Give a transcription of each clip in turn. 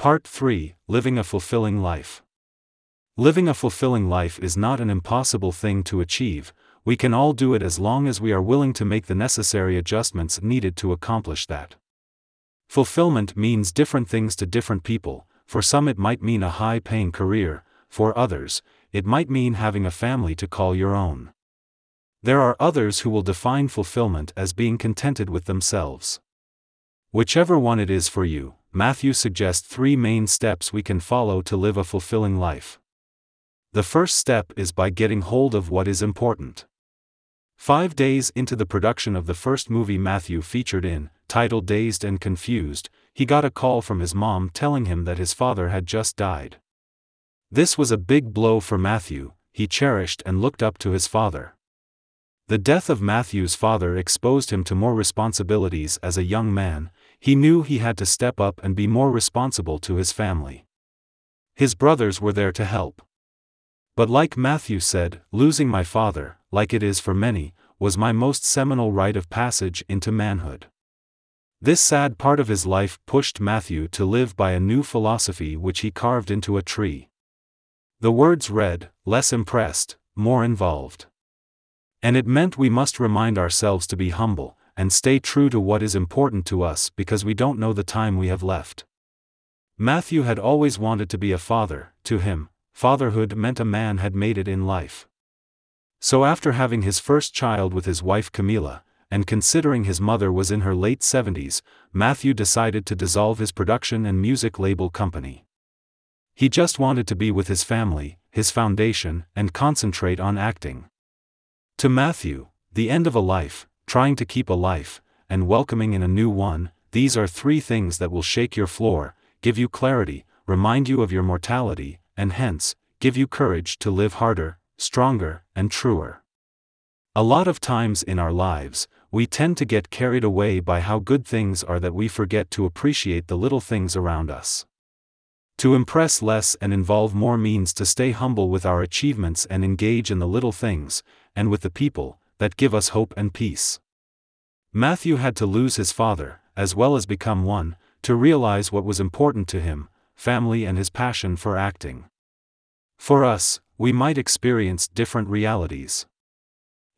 Part 3 Living a Fulfilling Life. Living a fulfilling life is not an impossible thing to achieve, we can all do it as long as we are willing to make the necessary adjustments needed to accomplish that. Fulfillment means different things to different people, for some it might mean a high paying career, for others, it might mean having a family to call your own. There are others who will define fulfillment as being contented with themselves. Whichever one it is for you, Matthew suggests three main steps we can follow to live a fulfilling life. The first step is by getting hold of what is important. Five days into the production of the first movie Matthew featured in, titled Dazed and Confused, he got a call from his mom telling him that his father had just died. This was a big blow for Matthew, he cherished and looked up to his father. The death of Matthew's father exposed him to more responsibilities as a young man, he knew he had to step up and be more responsible to his family. His brothers were there to help. But like Matthew said, losing my father, like it is for many, was my most seminal rite of passage into manhood. This sad part of his life pushed Matthew to live by a new philosophy which he carved into a tree. The words read, less impressed, more involved. And it meant we must remind ourselves to be humble, and stay true to what is important to us because we don't know the time we have left. Matthew had always wanted to be a father, to him, fatherhood meant a man had made it in life. So after having his first child with his wife Camila, and considering his mother was in her late 70s, Matthew decided to dissolve his production and music label company. He just wanted to be with his family, his foundation, and concentrate on acting. To Matthew, the end of a life, trying to keep a life, and welcoming in a new one, these are three things that will shake your floor, give you clarity, remind you of your mortality, and hence, give you courage to live harder, stronger, and truer. A lot of times in our lives, we tend to get carried away by how good things are that we forget to appreciate the little things around us. To impress less and involve more means to stay humble with our achievements and engage in the little things, and with the people, that give us hope and peace. Matthew had to lose his father, as well as become one, to realize what was important to him family and his passion for acting. For us, we might experience different realities.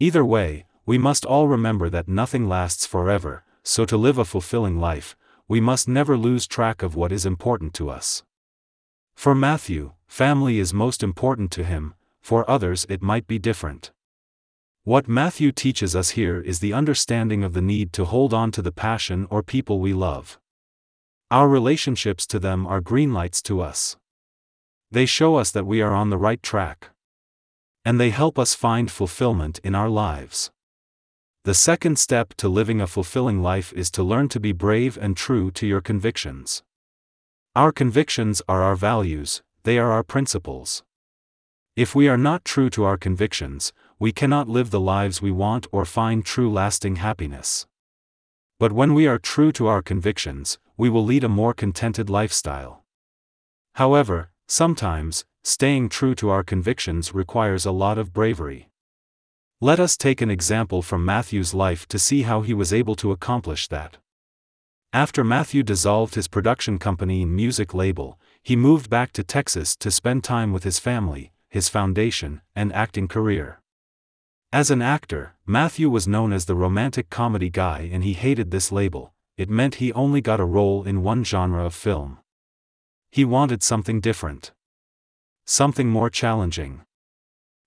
Either way, we must all remember that nothing lasts forever, so to live a fulfilling life, we must never lose track of what is important to us. For Matthew, family is most important to him, for others it might be different. What Matthew teaches us here is the understanding of the need to hold on to the passion or people we love. Our relationships to them are green lights to us. They show us that we are on the right track. And they help us find fulfillment in our lives. The second step to living a fulfilling life is to learn to be brave and true to your convictions. Our convictions are our values, they are our principles. If we are not true to our convictions, we cannot live the lives we want or find true lasting happiness. But when we are true to our convictions, we will lead a more contented lifestyle. However, sometimes, staying true to our convictions requires a lot of bravery. Let us take an example from Matthew's life to see how he was able to accomplish that. After Matthew dissolved his production company and music label, he moved back to Texas to spend time with his family, his foundation, and acting career. As an actor, Matthew was known as the romantic comedy guy and he hated this label, it meant he only got a role in one genre of film. He wanted something different. Something more challenging.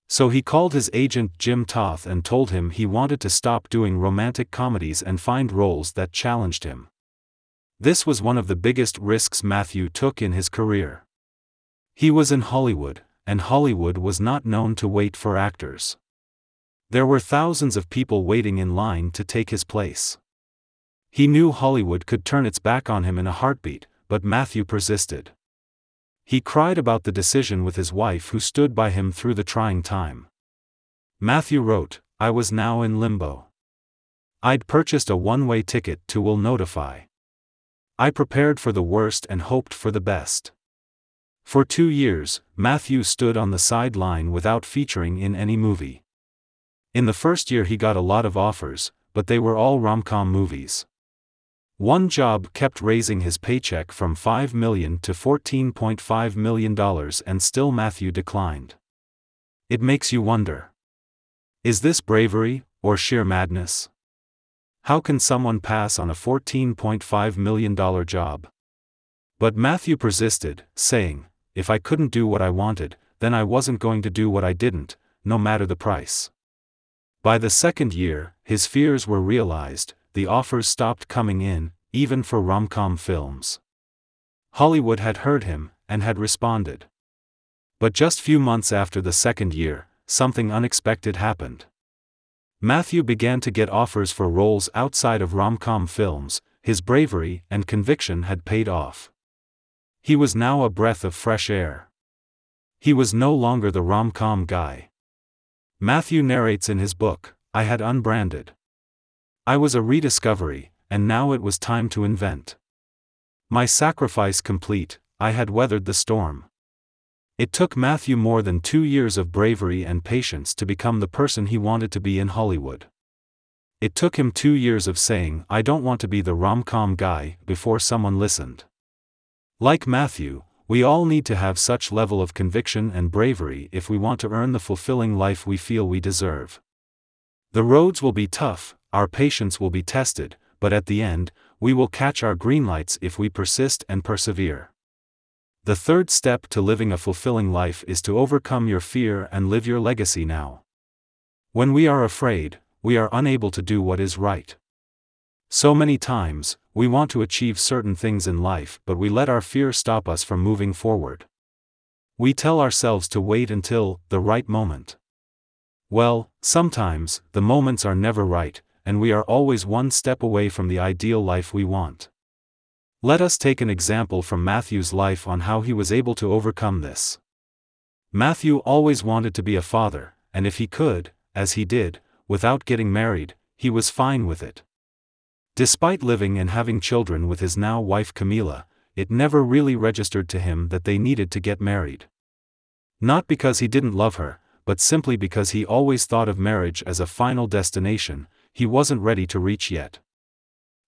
So he called his agent Jim Toth and told him he wanted to stop doing romantic comedies and find roles that challenged him. This was one of the biggest risks Matthew took in his career. He was in Hollywood, and Hollywood was not known to wait for actors. There were thousands of people waiting in line to take his place. He knew Hollywood could turn its back on him in a heartbeat, but Matthew persisted. He cried about the decision with his wife who stood by him through the trying time. Matthew wrote, I was now in limbo. I'd purchased a one way ticket to Will Notify. I prepared for the worst and hoped for the best. For two years, Matthew stood on the sideline without featuring in any movie. In the first year he got a lot of offers, but they were all rom-com movies. One job kept raising his paycheck from 5 million to $14.5 million and still Matthew declined. It makes you wonder. Is this bravery, or sheer madness? How can someone pass on a $14.5 million job? But Matthew persisted, saying, If I couldn't do what I wanted, then I wasn't going to do what I didn't, no matter the price. By the second year, his fears were realized, the offers stopped coming in, even for rom-com films. Hollywood had heard him, and had responded. But just few months after the second year, something unexpected happened. Matthew began to get offers for roles outside of rom-com films, his bravery and conviction had paid off. He was now a breath of fresh air. He was no longer the rom-com guy. Matthew narrates in his book, I had unbranded. I was a rediscovery, and now it was time to invent. My sacrifice complete, I had weathered the storm. It took Matthew more than two years of bravery and patience to become the person he wanted to be in Hollywood. It took him two years of saying, I don't want to be the rom com guy, before someone listened. Like Matthew, we all need to have such level of conviction and bravery if we want to earn the fulfilling life we feel we deserve. The roads will be tough, our patience will be tested, but at the end, we will catch our green lights if we persist and persevere. The third step to living a fulfilling life is to overcome your fear and live your legacy now. When we are afraid, we are unable to do what is right. So many times, we want to achieve certain things in life but we let our fear stop us from moving forward. We tell ourselves to wait until the right moment. Well, sometimes, the moments are never right, and we are always one step away from the ideal life we want. Let us take an example from Matthew's life on how he was able to overcome this. Matthew always wanted to be a father, and if he could, as he did, without getting married, he was fine with it. Despite living and having children with his now wife Camila, it never really registered to him that they needed to get married. Not because he didn't love her, but simply because he always thought of marriage as a final destination, he wasn't ready to reach yet.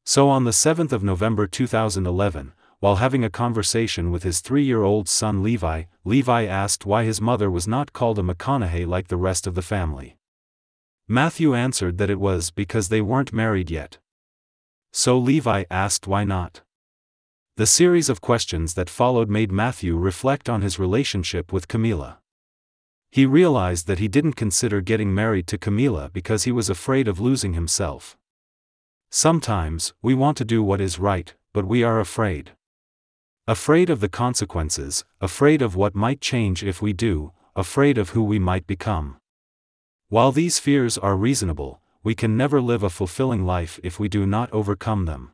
So on the 7th of November 2011, while having a conversation with his three-year-old son Levi, Levi asked why his mother was not called a McConaughey like the rest of the family. Matthew answered that it was because they weren't married yet. So Levi asked why not. The series of questions that followed made Matthew reflect on his relationship with Camila. He realized that he didn't consider getting married to Camila because he was afraid of losing himself. Sometimes, we want to do what is right, but we are afraid. Afraid of the consequences, afraid of what might change if we do, afraid of who we might become. While these fears are reasonable, we can never live a fulfilling life if we do not overcome them.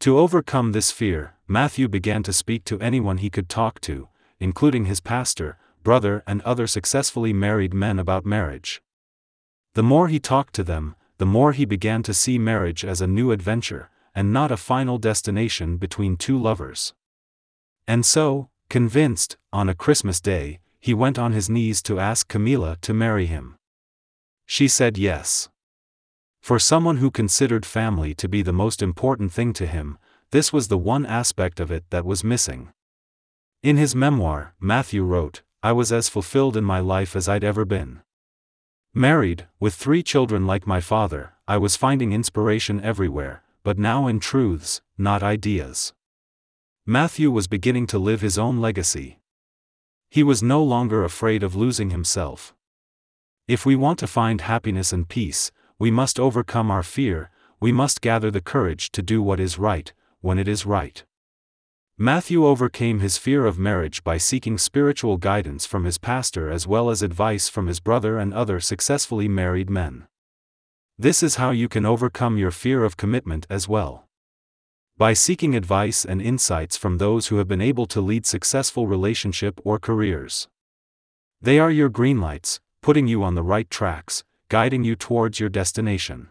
To overcome this fear, Matthew began to speak to anyone he could talk to, including his pastor, brother, and other successfully married men about marriage. The more he talked to them, the more he began to see marriage as a new adventure, and not a final destination between two lovers. And so, convinced, on a Christmas day, he went on his knees to ask Camila to marry him. She said yes. For someone who considered family to be the most important thing to him, this was the one aspect of it that was missing. In his memoir, Matthew wrote, I was as fulfilled in my life as I'd ever been. Married, with three children like my father, I was finding inspiration everywhere, but now in truths, not ideas. Matthew was beginning to live his own legacy. He was no longer afraid of losing himself. If we want to find happiness and peace, we must overcome our fear, we must gather the courage to do what is right, when it is right. Matthew overcame his fear of marriage by seeking spiritual guidance from his pastor as well as advice from his brother and other successfully married men. This is how you can overcome your fear of commitment as well. By seeking advice and insights from those who have been able to lead successful relationship or careers. They are your green lights, putting you on the right tracks, guiding you towards your destination.